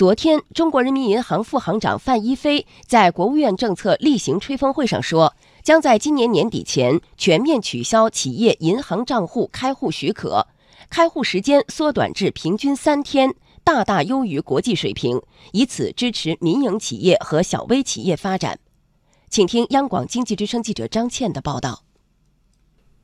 昨天，中国人民银行副行长范一飞在国务院政策例行吹风会上说，将在今年年底前全面取消企业银行账户开户许可，开户时间缩短至平均三天，大大优于国际水平，以此支持民营企业和小微企业发展。请听央广经济之声记者张倩的报道。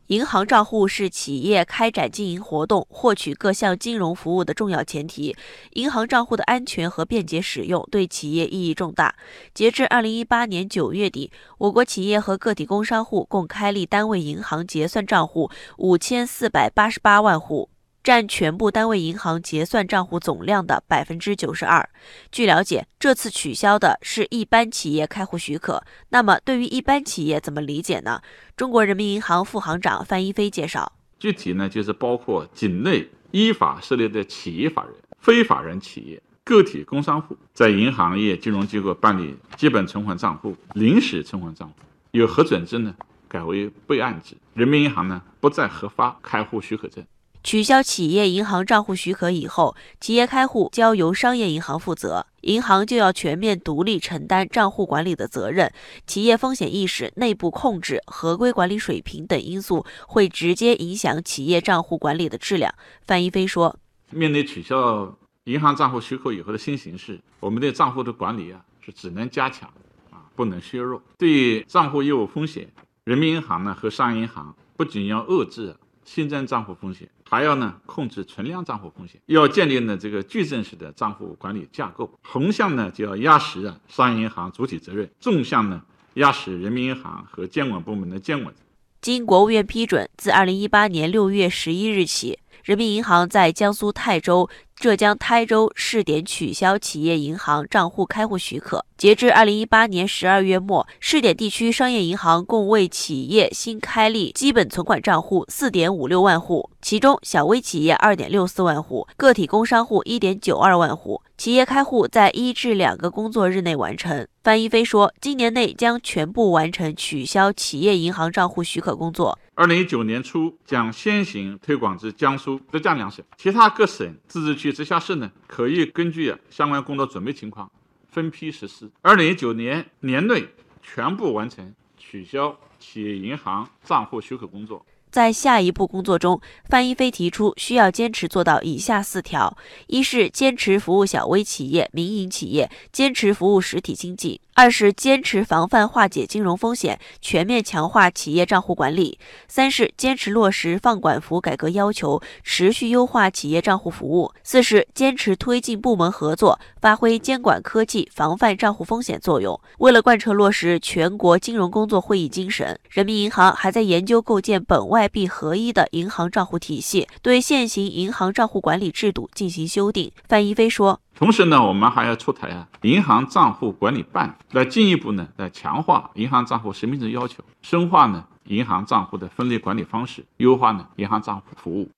银行账户是企业开展经营活动、获取各项金融服务的重要前提。银行账户的安全和便捷使用对企业意义重大。截至二零一八年九月底，我国企业和个体工商户共开立单位银行结算账户五千四百八十八万户。占全部单位银行结算账户总量的百分之九十二。据了解，这次取消的是一般企业开户许可。那么，对于一般企业怎么理解呢？中国人民银行副行长范一飞介绍，具体呢就是包括境内依法设立的企业法人、非法人企业、个体工商户，在银行业金融机构办理基本存款账户、临时存款账户，有核准制呢改为备案制。人民银行呢不再核发开户许可证。取消企业银行账户许可以后，企业开户交由商业银行负责，银行就要全面独立承担账户管理的责任。企业风险意识、内部控制、合规管理水平等因素会直接影响企业账户管理的质量。范一飞说：“面对取消银行账户许可以后的新形势，我们对账户的管理啊是只能加强啊，不能削弱。对账户业务风险，人民银行呢和商业银行不仅要遏制。”新增账户风险，还要呢控制存量账户风险，要建立呢这个矩阵式的账户管理架构。横向呢就要压实啊商业银行主体责任，纵向呢压实人民银行和监管部门的监管。经国务院批准，自二零一八年六月十一日起，人民银行在江苏泰州。浙江台州试点取消企业银行账户开户许可。截至二零一八年十二月末，试点地区商业银行共为企业新开立基本存款账户四点五六万户，其中小微企业二点六四万户，个体工商户一点九二万户。企业开户在一至两个工作日内完成。范一飞说，今年内将全部完成取消企业银行账户许可工作。二零一九年初将先行推广至江苏、浙江两省，其他各省、自治区、直辖市呢，可以根据相关工作准备情况分批实施。二零一九年年内全部完成取消企业银行账户许可工作。在下一步工作中，范一飞提出需要坚持做到以下四条：一是坚持服务小微企业、民营企业，坚持服务实体经济。二是坚持防范化解金融风险，全面强化企业账户管理；三是坚持落实放管服改革要求，持续优化企业账户服务；四是坚持推进部门合作，发挥监管科技防范账户风险作用。为了贯彻落实全国金融工作会议精神，人民银行还在研究构建本外币合一的银行账户体系，对现行银行账户管理制度进行修订。范一飞说。同时呢，我们还要出台啊银行账户管理办法，来进一步呢来强化银行账户实名制要求，深化呢银行账户的分类管理方式，优化呢银行账户服务。